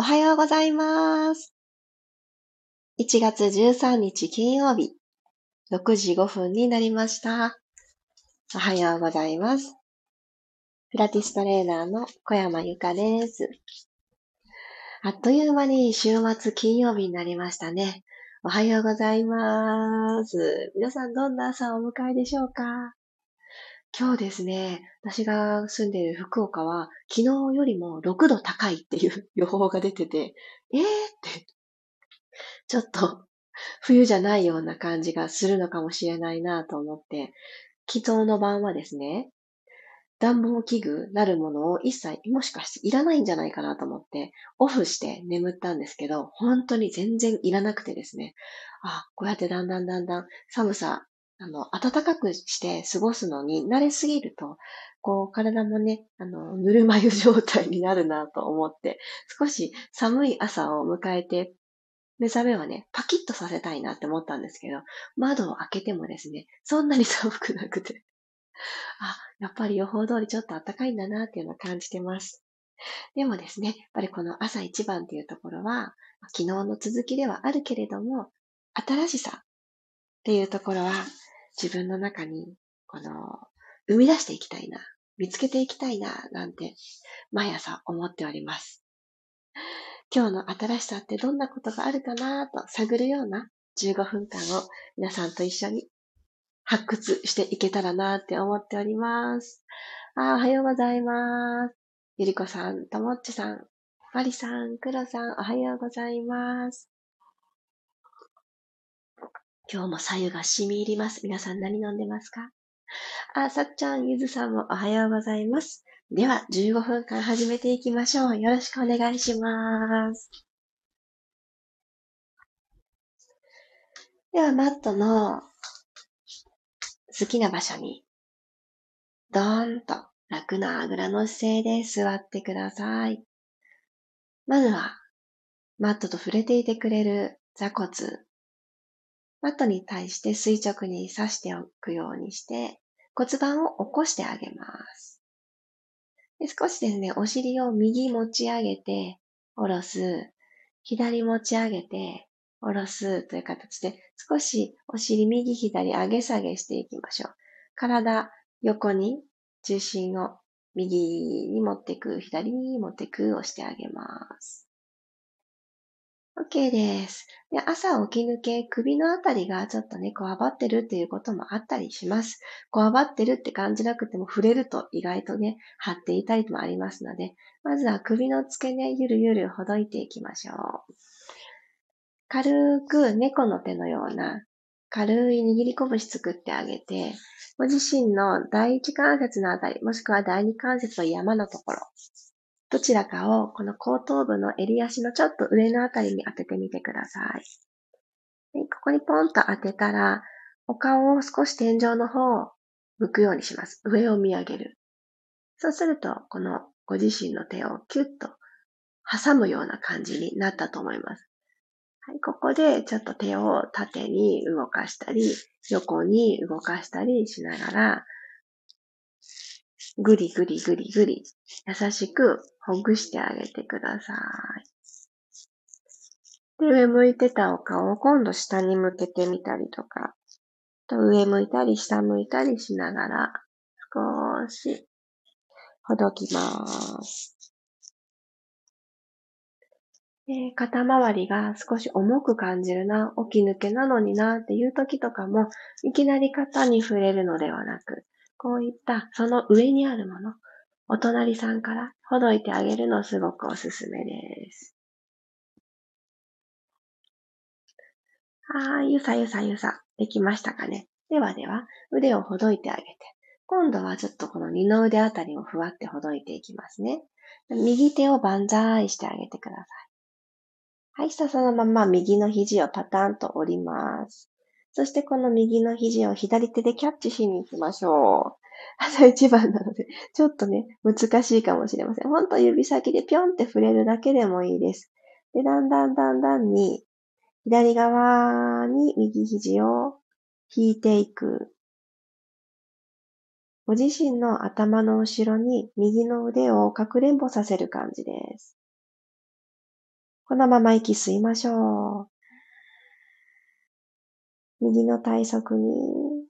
おはようございます。1月13日金曜日、6時5分になりました。おはようございます。ピラティストレーナーの小山由かです。あっという間に週末金曜日になりましたね。おはようございます。皆さんどんな朝をお迎えでしょうか？今日ですね、私が住んでいる福岡は、昨日よりも6度高いっていう 予報が出てて、えーって、ちょっと冬じゃないような感じがするのかもしれないなと思って、昨日の晩はですね、暖房器具なるものを一切もしかしていらないんじゃないかなと思ってオフして眠ったんですけど、本当に全然いらなくてですね、あ、こうやってだんだんだんだん寒さあの、暖かくして過ごすのに慣れすぎると、こう、体もね、あの、ぬるま湯状態になるなと思って、少し寒い朝を迎えて、目覚めをね、パキッとさせたいなって思ったんですけど、窓を開けてもですね、そんなに寒くなくて、あ、やっぱり予報通りちょっと暖かいんだなっていうのを感じてます。でもですね、やっぱりこの朝一番っていうところは、昨日の続きではあるけれども、新しさっていうところは、自分の中に、この、生み出していきたいな、見つけていきたいな、なんて、毎朝思っております。今日の新しさってどんなことがあるかなと探るような15分間を皆さんと一緒に発掘していけたらなって思っております。あおはようございます。ゆりこさん、ともっちさん、まりさん、くろさん、おはようございます。今日も左右が染み入ります。皆さん何飲んでますか？あ、さっちゃん、ゆずさんもおはようございます。では、15分間始めていきましょう。よろしくお願いします。では、マットの好きな場所に、ドーンと楽なあぐらの姿勢で座ってください。まずは、マットと触れていてくれる座骨、マットに対して垂直に刺しておくようにして骨盤を起こしてあげます。で少しですね、お尻を右持ち上げて下ろす、左持ち上げて下ろすという形で少しお尻右左上げ下げしていきましょう。体横に重心を右に持っていく、左に持っていくをしてあげます。OK です。で朝起き抜け、首のあたりがちょっとね、こわばってるっていうこともあったりします。こわばってるって感じなくても触れると意外とね、張っていたりもありますので、まずは首の付け根、ゆるゆるほどいていきましょう。軽く猫の手のような軽い握り拳作ってあげて、ご自身の第一関節のあたり、もしくは第二関節の山のところ、どちらかをこの後頭部の襟足のちょっと上のあたりに当ててみてください。でここにポンと当てたら、お顔を少し天井の方を向くようにします。上を見上げる。そうすると、このご自身の手をキュッと挟むような感じになったと思います。はい、ここでちょっと手を縦に動かしたり、横に動かしたりしながら、ぐりぐりぐりぐり、優しくほぐしてあげてください。で、上向いてたお顔を今度下に向けてみたりとか、と上向いたり下向いたりしながら、少しほどきます。で肩周りが少し重く感じるな、起き抜けなのになっていう時とかも、いきなり肩に触れるのではなく、こういったその上にあるもの、お隣さんからほどいてあげるのすごくおすすめです。はい、ゆさゆさゆさ。できましたかねではでは、腕をほどいてあげて、今度はちょっとこの二の腕あたりをふわってほどいていきますね。右手を万歳してあげてください。はい、さそのまま右の肘をパタンと折ります。そしてこの右の肘を左手でキャッチしに行きましょう。朝一番なので、ちょっとね、難しいかもしれません。ほんと指先でぴょんって触れるだけでもいいです。で、だんだんだんだんに、左側に右肘を引いていく。ご自身の頭の後ろに右の腕をかくれんぼさせる感じです。このまま息吸いましょう。右の体側に、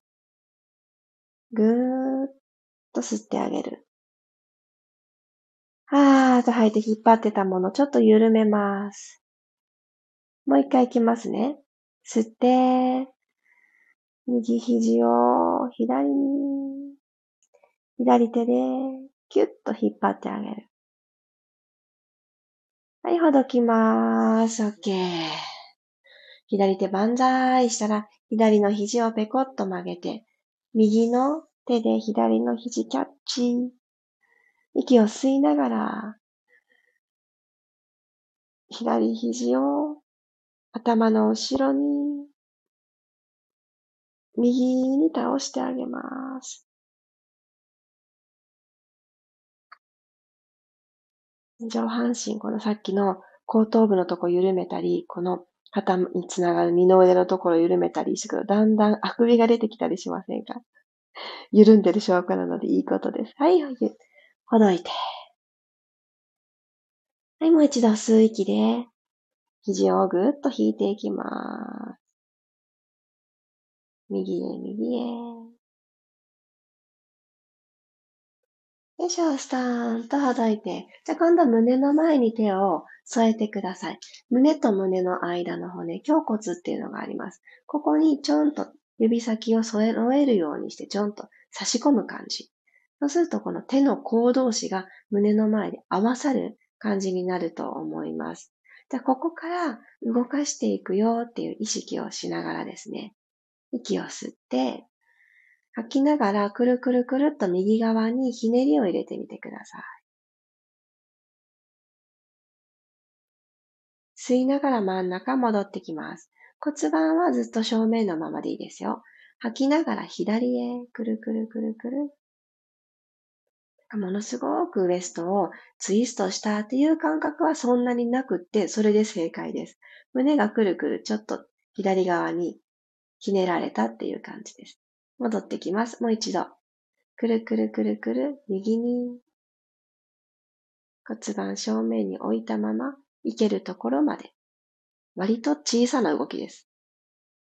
ぐーっと吸ってあげる。はーっと吐いて引っ張ってたもの、ちょっと緩めます。もう一回いきますね。吸って、右肘を左に、左手でキュッと引っ張ってあげる。はい、ほどきまーす。OK。左手万歳したら、左の肘をペコッと曲げて、右の手で左の肘キャッチ。息を吸いながら、左肘を頭の後ろに、右に倒してあげます。上半身、このさっきの後頭部のとこ緩めたり、この肩につながる二の腕のところを緩めたりしてくると、だんだんあくびが出てきたりしませんか？緩んでる証拠なのでいいことです。はい、ほどいて。はい、もう一度吸う息で、肘をぐっと引いていきます。右へ、右へ。よいしょ、スターンとほどいて。じゃあ今度は胸の前に手を添えてください。胸と胸の間の骨、胸骨っていうのがあります。ここにちょんと指先を添えるようにしてちょんと差し込む感じ。そうするとこの手の甲同士が胸の前で合わさる感じになると思います。じゃあここから動かしていくよっていう意識をしながらですね、息を吸って、吐きながらくるくるくるっと右側にひねりを入れてみてください。吸いながら真ん中戻ってきます。骨盤はずっと正面のままでいいですよ。吐きながら左へくるくるくるくる。ものすごくウエストをツイストしたっていう感覚はそんなになくって、それで正解です。胸がくるくるちょっと左側にひねられたっていう感じです。戻ってきます。もう一度。くるくるくるくる、右に。骨盤正面に置いたまま、いけるところまで。割と小さな動きです。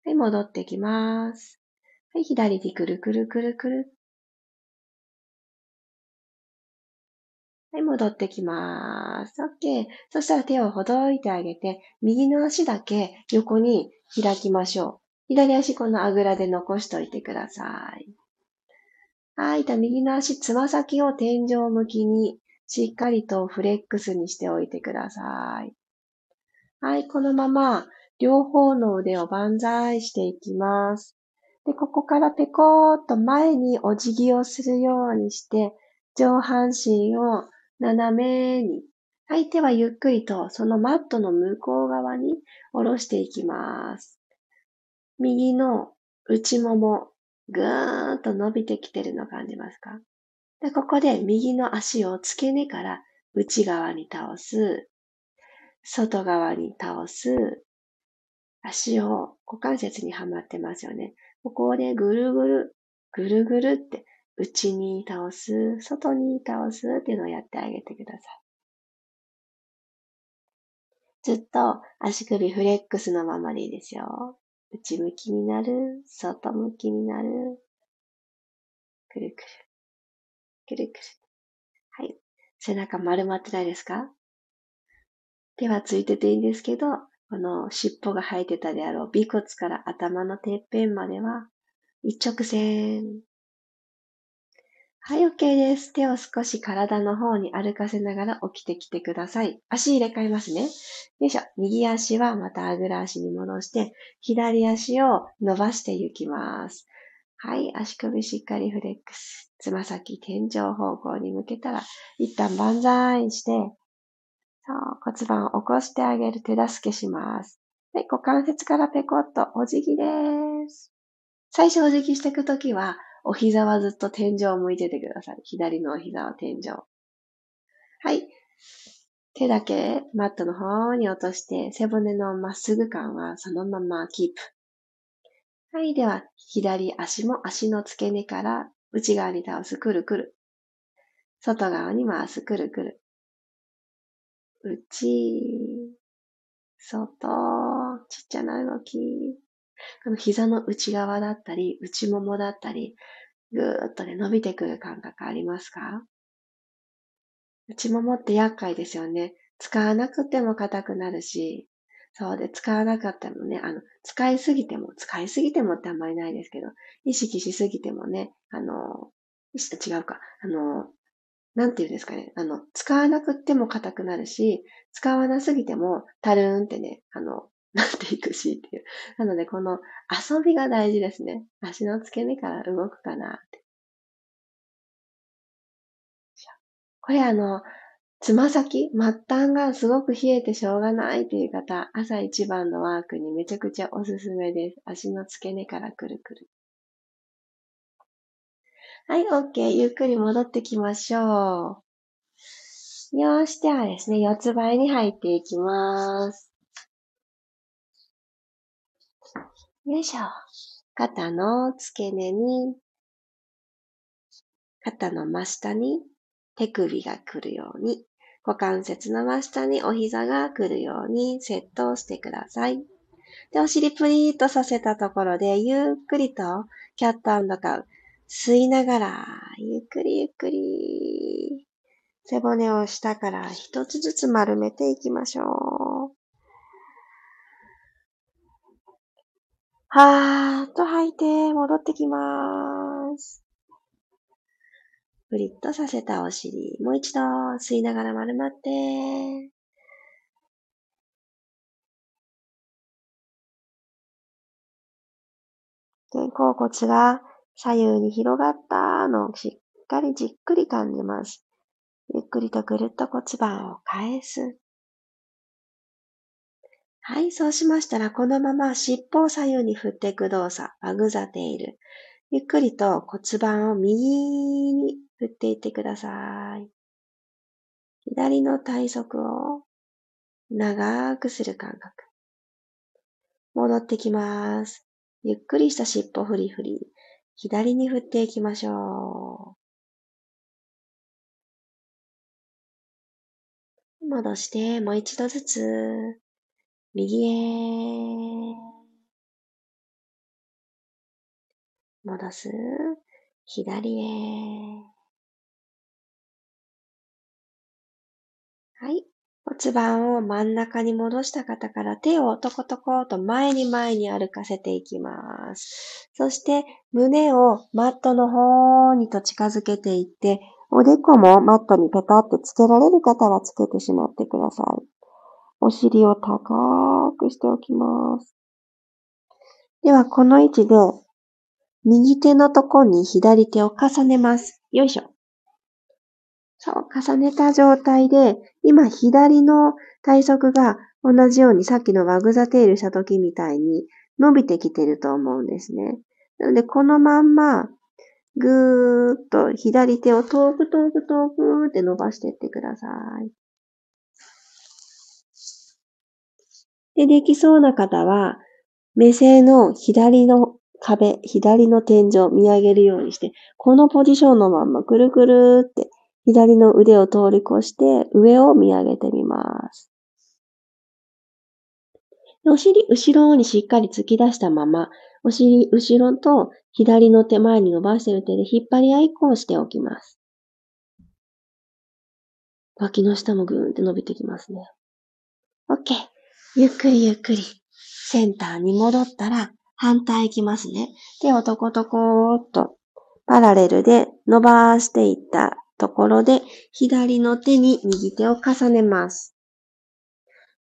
はい、戻ってきます。はい、左にくるくるくるくる。はい、戻ってきます。OK。そしたら手をほどいてあげて、右の足だけ横に開きましょう。左足このあぐらで残しといてください。はい。じゃあ右の足、つま先を天井向きにしっかりとフレックスにしておいてください。はい、このまま両方の腕を万歳していきます。で、ここからペコーっと前にお辞儀をするようにして、上半身を斜めに、相手はゆっくりとそのマットの向こう側に下ろしていきます。右の内もも、ぐーんと伸びてきてるの感じますか？で、ここで右の足を付け根から内側に倒す、外側に倒す、足を股関節にはまってますよね。ここでぐるぐる、ぐるぐるって内に倒す、外に倒すっていうのをやってあげてください。ずっと足首フレックスのままでいいですよ。内向きになる、外向きになる。くるくる。くるくる。はい。背中丸まってないですか？手はついてていいんですけど、この尻尾が生えてたであろう尾骨から頭のてっぺんまでは一直線。はい、OK です。手を少し体の方に歩かせながら起きてきてください。足入れ替えますね。よいしょ。右足はまたあぐら足に戻して、左足を伸ばしていきます。はい、足首しっかりフレックス。つま先天井方向に向けたら、一旦万歳して、そう、骨盤を起こしてあげる手助けします。はい、股関節からペコッとお辞儀です。最初お辞儀していくときは、お膝はずっと天井を向いててください。左のお膝は天井。はい。手だけマットの方に落として、背骨のまっすぐ感はそのままキープ。はい。では、左足も足の付け根から内側に倒す。くるくる。外側に回す。くるくる。内、外、ちっちゃな動き。この膝の内側だったり、内ももだったり、ぐーっとね、伸びてくる感覚ありますか？内ももって厄介ですよね。使わなくても硬くなるし、そうで、使わなかったのね、あの、使いすぎても、使いすぎてもってあんまりないですけど、意識しすぎてもね、あの、違うか、あの、なんていうんですかね、あの、使わなくても硬くなるし、使わなすぎても、たるーんってね、あの、なっていくしっていう。なので、この遊びが大事ですね。足の付け根から動くかなって。これあの、つま先、末端がすごく冷えてしょうがないという方、朝一番のワークにめちゃくちゃおすすめです。足の付け根からくるくる。はい、OK。ゆっくり戻ってきましょう。よーし、ではですね、四つ倍に入っていきます。よいしょ。肩の付け根に、肩の真下に手首が来るように、股関節の真下にお膝が来るようにセットをしてください。で、お尻プリーとさせたところで、ゆっくりとキャットカウ。吸いながら、ゆっくりゆっくり、背骨を下から一つずつ丸めていきましょう。はーっと吐いて戻ってきます。プリッとさせたお尻、もう一度吸いながら丸まって、肩甲骨が左右に広がったのをしっかりじっくり感じます。ゆっくりとぐるっと骨盤を返す。はい、そうしましたら、このまま尻尾を左右に振っていく動作、バグザテイル。ゆっくりと骨盤を右に振っていってください。左の体側を長くする感覚。戻ってきます。ゆっくりした尻尾振り振り。左に振っていきましょう。戻して、もう一度ずつ、右へ。戻す。左へ。はい。骨盤を真ん中に戻した方から手をトコトコと前に前に歩かせていきます。そして胸をマットの方にと近づけていって、おでこもマットにペタってつけられる方はつけてしまってください。お尻を高くしておきます。では、この位置で、右手のとこに左手を重ねます。よいしょ。そう、重ねた状態で、今左の体側が同じようにさっきのワグザテールした時みたいに伸びてきてると思うんですね。なので、このまんま、ぐーっと左手を遠く遠く遠くって伸ばしていってください。で、できそうな方は、目線の左の壁、左の天井を見上げるようにして、このポジションのまんまくるくるって左の腕を通り越して上を見上げてみます。お尻、後ろにしっかり突き出したまま、お尻、後ろと左の手前に伸ばしている手で引っ張り合いっこをしておきます。脇の下もぐーんって伸びてきますね。OK。ゆっくりゆっくりセンターに戻ったら反対いきますね。手をトコトコーっとパラレルで伸ばしていったところで、左の手に右手を重ねます。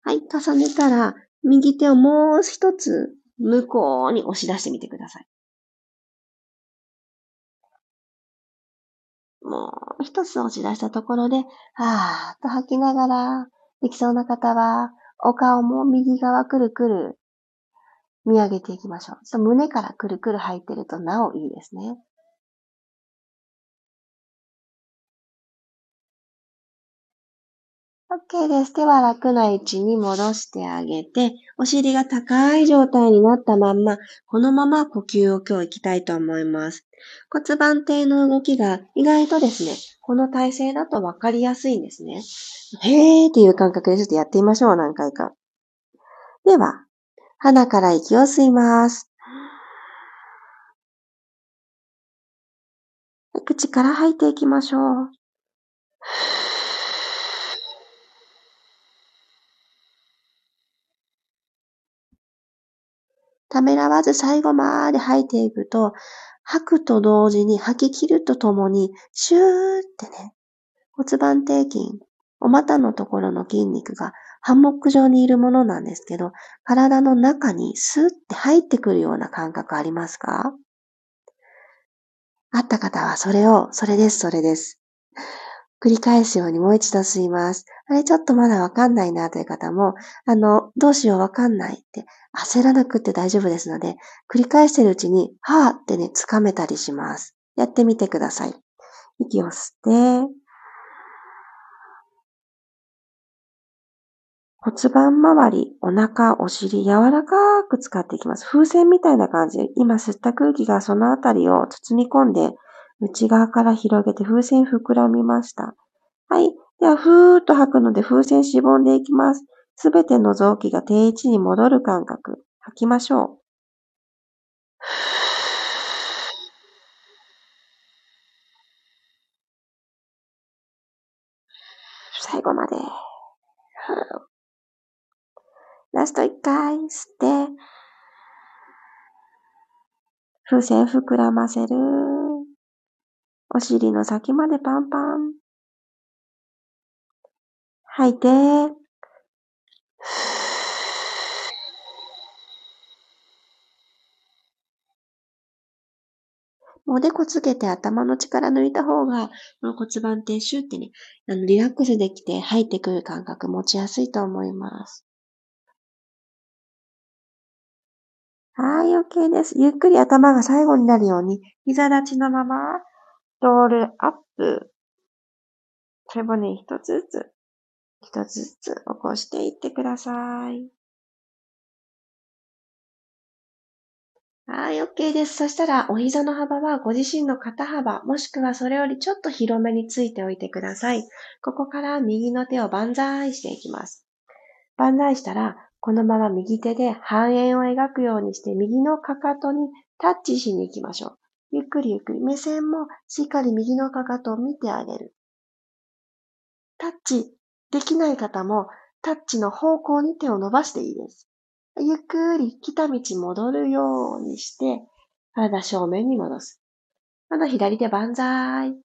はい、重ねたら、右手をもう一つ向こうに押し出してみてください。もう一つ押し出したところで、はーっと吐きながら、できそうな方は、お顔も右側くるくる見上げていきましょう。胸からくるくる吐いてるとなおいいですね。OK です。では楽な位置に戻してあげて、お尻が高い状態になったまんま、このまま呼吸を今日行きたいと思います。骨盤底の動きが意外とですね、この体勢だと分かりやすいんですね。へーっていう感覚でちょっとやってみましょう、何回か。では、鼻から息を吸います。口から吐いていきましょう。ためらわず最後まで吐いていくと、吐くと同時に吐き切るとともに、シューってね、骨盤底筋、お股のところの筋肉がハンモック状にいるものなんですけど、体の中にスーって入ってくるような感覚ありますか？あった方はそれを、それです、それです。繰り返すようにもう一度吸います。あれちょっとまだわかんないなという方も、あの、どうしようわかんないって焦らなくて大丈夫ですので、繰り返してるうちに、はーってね、掴めたりします。やってみてください。息を吸って、骨盤周り、お腹、お尻、柔らかく使っていきます。風船みたいな感じで。今吸った空気がそのあたりを包み込んで、内側から広げて風船膨らみました。はい。では、ふーっと吐くので風船しぼんでいきます。すべての臓器が定位置に戻る感覚。吐きましょう。最後まで。ラスト一回吸って、風船膨らませる。お尻の先までパンパン。吐いて、おでこつけて頭の力抜いた方が、骨盤底シュってね、あのリラックスできて入ってくる感覚持ちやすいと思います。はい、OK です。ゆっくり頭が最後になるように、膝立ちのまま、ロールアップ。背骨一つずつ一つずつ起こしていってください。はい、OK です。そしたら、お膝の幅はご自身の肩幅、もしくはそれよりちょっと広めについておいてください。ここから右の手を万歳していきます。万歳したら、このまま右手で半円を描くようにして右のかかとにタッチしに行きましょう。ゆっくりゆっくり。目線もしっかり右のかかとを見てあげる。タッチできない方もタッチの方向に手を伸ばしていいです。ゆっくり来た道戻るようにして、体正面に戻す。まだ左手万歳。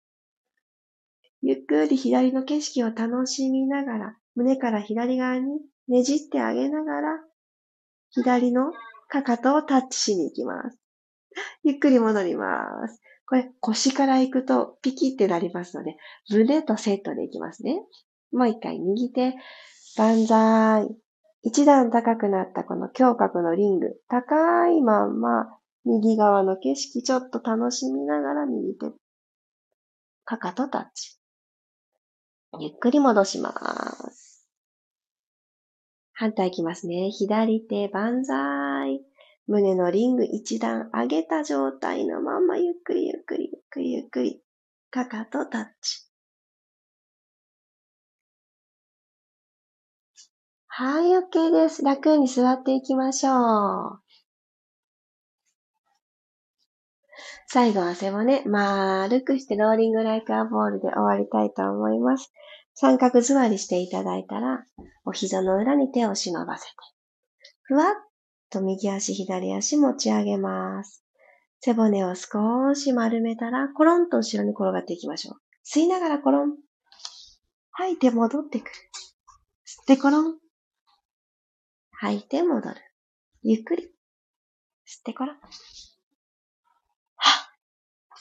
ゆっくり左の景色を楽しみながら、胸から左側にねじってあげながら、左のかかとをタッチしに行きます。ゆっくり戻ります。これ腰から行くとピキってなりますので、胸とセットでいきますね。もう一回右手、万歳。一段高くなったこの胸郭のリング。高いまんま、右側の景色ちょっと楽しみながら右手。かかとタッチ。ゆっくり戻します。反対いきますね。左手万歳。胸のリング一段上げた状態のままゆっくりゆっくりゆっくりゆっくり。かかとタッチ。はい、OK です。楽に座っていきましょう。最後は背骨、丸くしてローリングライクアボールで終わりたいと思います。三角座りしていただいたら、お膝の裏に手を忍ばせて、ふわっと右足、左足持ち上げます。背骨を少し丸めたら、コロンと後ろに転がっていきましょう。吸いながらコロン。吐いて戻ってくる。吸ってコロン。吐いて戻る。ゆっくり。吸ってこら。はっ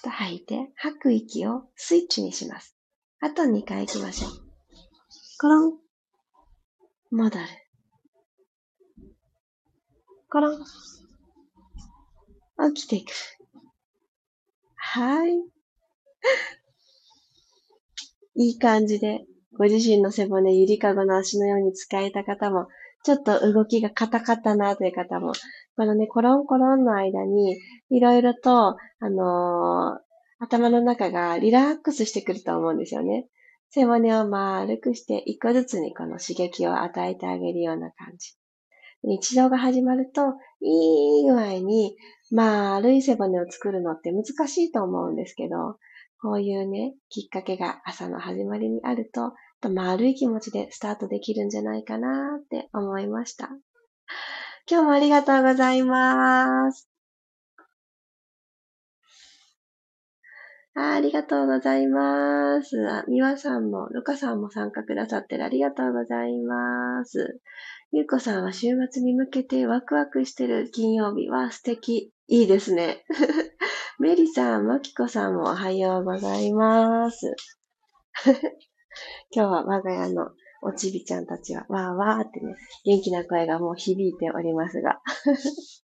と吐いて、吐く息をスイッチにします。あと2回行きましょう。コロン。戻る。コロン。起きていく。はい。いい感じで、ご自身の背骨、ゆりかごの足のように使えた方も、ちょっと動きが硬かったなという方も、このね、コロンコロンの間に、いろいろと、あのー、頭の中がリラックスしてくると思うんですよね。背骨を丸くして、一個ずつにこの刺激を与えてあげるような感じ。日常が始まると、いい具合に、まあ丸い背骨を作るのって難しいと思うんですけど、こういうね、きっかけが朝の始まりにあると、と丸い気持ちでスタートできるんじゃないかなって思いました。今日もありがとうございます。あありがとうございます。あ、みわさんも、ルカさんも参加くださってるありがとうございます。ゆうこさんは週末に向けてワクワクしてる金曜日は素敵。いいですね。メリさん、マキコさんもおはようございます。今日は我が家のおちびちゃんたちは、わーわーってね、元気な声がもう響いておりますが。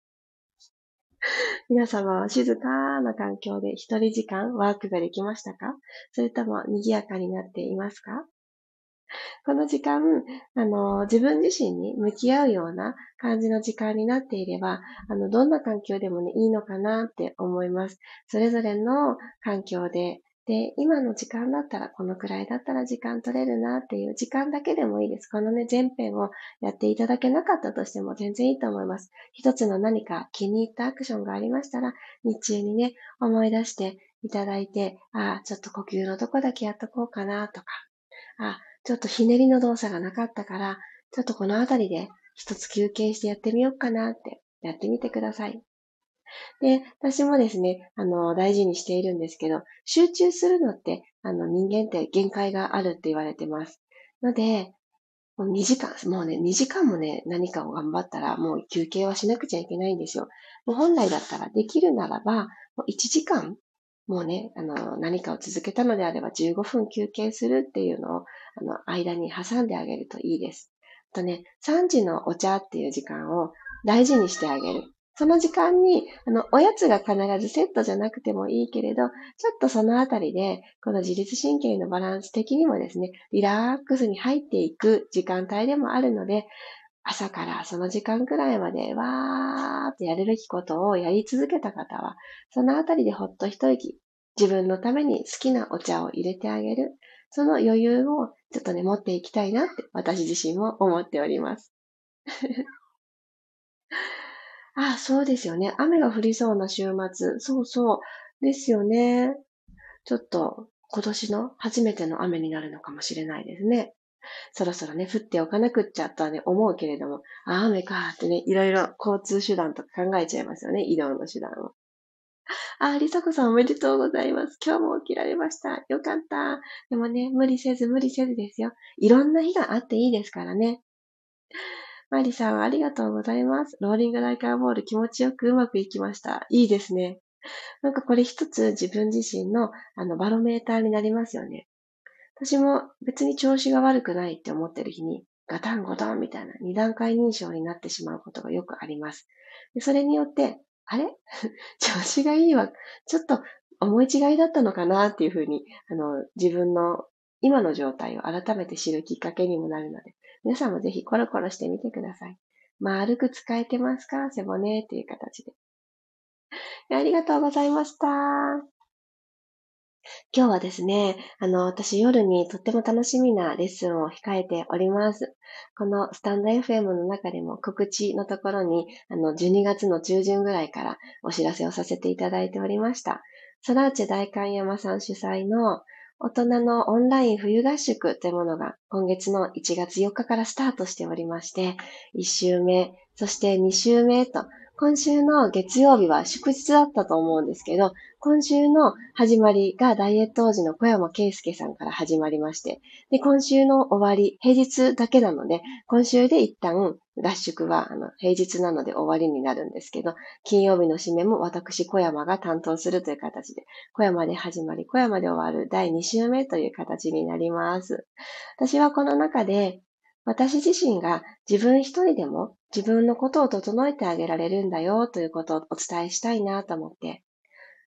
皆様は静かな環境で一人時間ワークができましたか？それとも賑やかになっていますか？この時間、あの、自分自身に向き合うような感じの時間になっていれば、あの、どんな環境でもね、いいのかなって思います。それぞれの環境で、で、今の時間だったら、このくらいだったら時間取れるなっていう時間だけでもいいです。このね、前編をやっていただけなかったとしても全然いいと思います。一つの何か気に入ったアクションがありましたら、日中にね、思い出していただいて、ああ、ちょっと呼吸のとこだけやっとこうかなとか、あちょっとひねりの動作がなかったから、ちょっとこのあたりで一つ休憩してやってみようかなってやってみてください。で、私もですね、あの、大事にしているんですけど、集中するのって、あの、人間って限界があるって言われてます。ので、もう2時間、もうね、2時間もね、何かを頑張ったら、もう休憩はしなくちゃいけないんですよ。もう本来だったら、できるならば、もう1時間もうね、あの、何かを続けたのであれば15分休憩するっていうのを、あの、間に挟んであげるといいです。あとね、3時のお茶っていう時間を大事にしてあげる。その時間に、あの、おやつが必ずセットじゃなくてもいいけれど、ちょっとそのあたりで、この自律神経のバランス的にもですね、リラックスに入っていく時間帯でもあるので、朝からその時間くらいまでわーってやるべきことをやり続けた方は、そのあたりでほっと一息、自分のために好きなお茶を入れてあげる。その余裕をちょっとね、持っていきたいなって私自身も思っております。あ あ、そうですよね。雨が降りそうな週末。そうそう。ですよね。ちょっと今年の初めての雨になるのかもしれないですね。そろそろね、降っておかなくっちゃとはね、思うけれども、あ、雨かってね、いろいろ交通手段とか考えちゃいますよね、移動の手段を。あ、りさこさんおめでとうございます。今日も起きられました。よかった。でもね、無理せず無理せずですよ。いろんな日があっていいですからね。マリさんありがとうございます。ローリングライカーボール気持ちよくうまくいきました。いいですね。なんかこれ一つ自分自身のあのバロメーターになりますよね。私も別に調子が悪くないって思ってる日に、ガタンゴトンみたいな二段階認証になってしまうことがよくあります。でそれによって、あれ？調子がいいわ。ちょっと思い違いだったのかなっていうふうに、あの、自分の今の状態を改めて知るきっかけにもなるので、皆さんもぜひコロコロしてみてください。丸く使えてますか？背骨っていう形で。ありがとうございました。今日はですね、あの、私夜にとっても楽しみなレッスンを控えております。このスタンド FM の中でも告知のところに、あの、12月の中旬ぐらいからお知らせをさせていただいておりました。ソラーチェ大観山さん主催の大人のオンライン冬合宿というものが今月の1月4日からスタートしておりまして、1週目、そして2週目と今週の月曜日は祝日だったと思うんですけど、今週の始まりがダイエット王子の小山圭介さんから始まりまして、で、今週の終わり、平日だけなので、今週で一旦合宿はあの平日なので終わりになるんですけど、金曜日の締めも私小山が担当するという形で、小山で始まり、小山で終わる第2週目という形になります。私はこの中で、私自身が自分一人でも自分のことを整えてあげられるんだよということをお伝えしたいなと思って、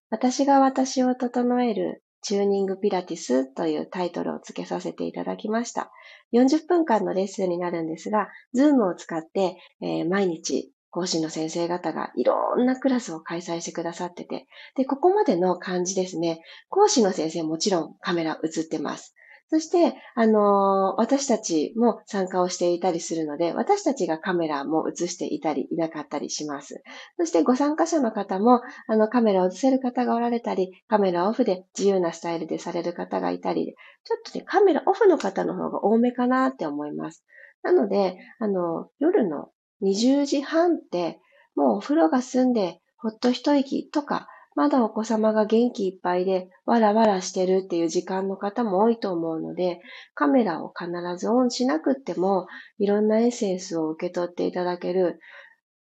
私が私を整えるチューニングピラティスというタイトルを付けさせていただきました。40分間のレッスンになるんですが、 Zoom を使って、えー、毎日講師の先生方がいろんなクラスを開催してくださってて、で、ここまでの感じですね。講師の先生もちろんカメラ映ってます。そして、あのー、私たちも参加をしていたりするので、私たちがカメラも映していたり、いなかったりします。そしてご参加者の方も、あの、カメラを映せる方がおられたり、カメラオフで自由なスタイルでされる方がいたり、ちょっとね、カメラオフの方の方が多めかなって思います。なので、あの、夜の20時半って、もうお風呂が済んで、ほっと一息とか、まだお子様が元気いっぱいで、わらわらしてるっていう時間の方も多いと思うので、カメラを必ずオンしなくっても、いろんなエッセンスを受け取っていただける、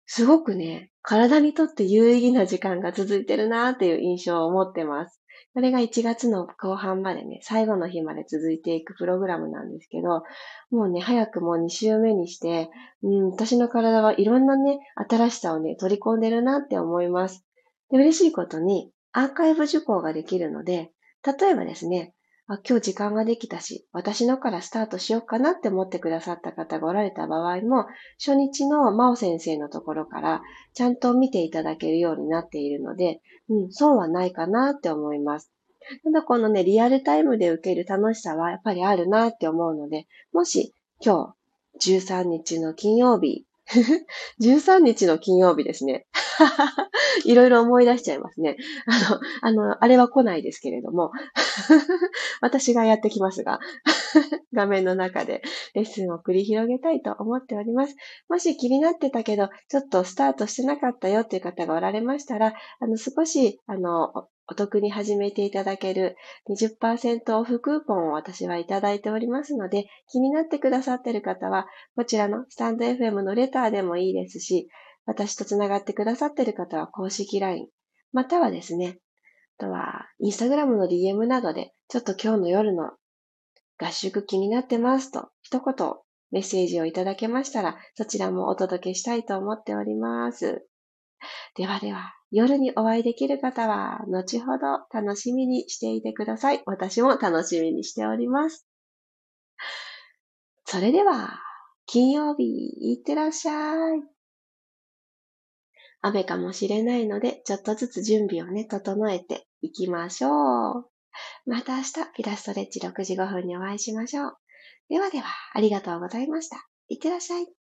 すごくね、体にとって有意義な時間が続いてるなっていう印象を持ってます。それが1月の後半までね、最後の日まで続いていくプログラムなんですけど、もうね、早くもう2週目にして、うん、私の体はいろんなね、新しさをね、取り込んでるなって思います。で嬉しいことに、アーカイブ受講ができるので、例えばですね、あ今日時間ができたし、私のからスタートしようかなって思ってくださった方がおられた場合も、初日の真央先生のところからちゃんと見ていただけるようになっているので、うん、損はないかなって思います。ただこのね、リアルタイムで受ける楽しさはやっぱりあるなって思うので、もし今日13日の金曜日、13日の金曜日ですね。いろいろ思い出しちゃいますね。あの、あの、あれは来ないですけれども、私がやってきますが、画面の中でレッスンを繰り広げたいと思っております。もし気になってたけど、ちょっとスタートしてなかったよっていう方がおられましたら、あの、少し、あの、お得に始めていただける20%オフクーポンを私はいただいておりますので、気になってくださっている方は、こちらのスタンド FM のレターでもいいですし、私とつながってくださっている方は公式 LINE、またはですね、あとは、インスタグラムの DM などで、ちょっと今日の夜の合宿気になってますと、一言メッセージをいただけましたら、そちらもお届けしたいと思っております。ではでは、夜にお会いできる方は、後ほど楽しみにしていてください。私も楽しみにしております。それでは、金曜日、いってらっしゃい。雨かもしれないので、ちょっとずつ準備をね、整えていきましょう。また明日、ピラストレッチ6時5分にお会いしましょう。ではでは、ありがとうございました。いってらっしゃい。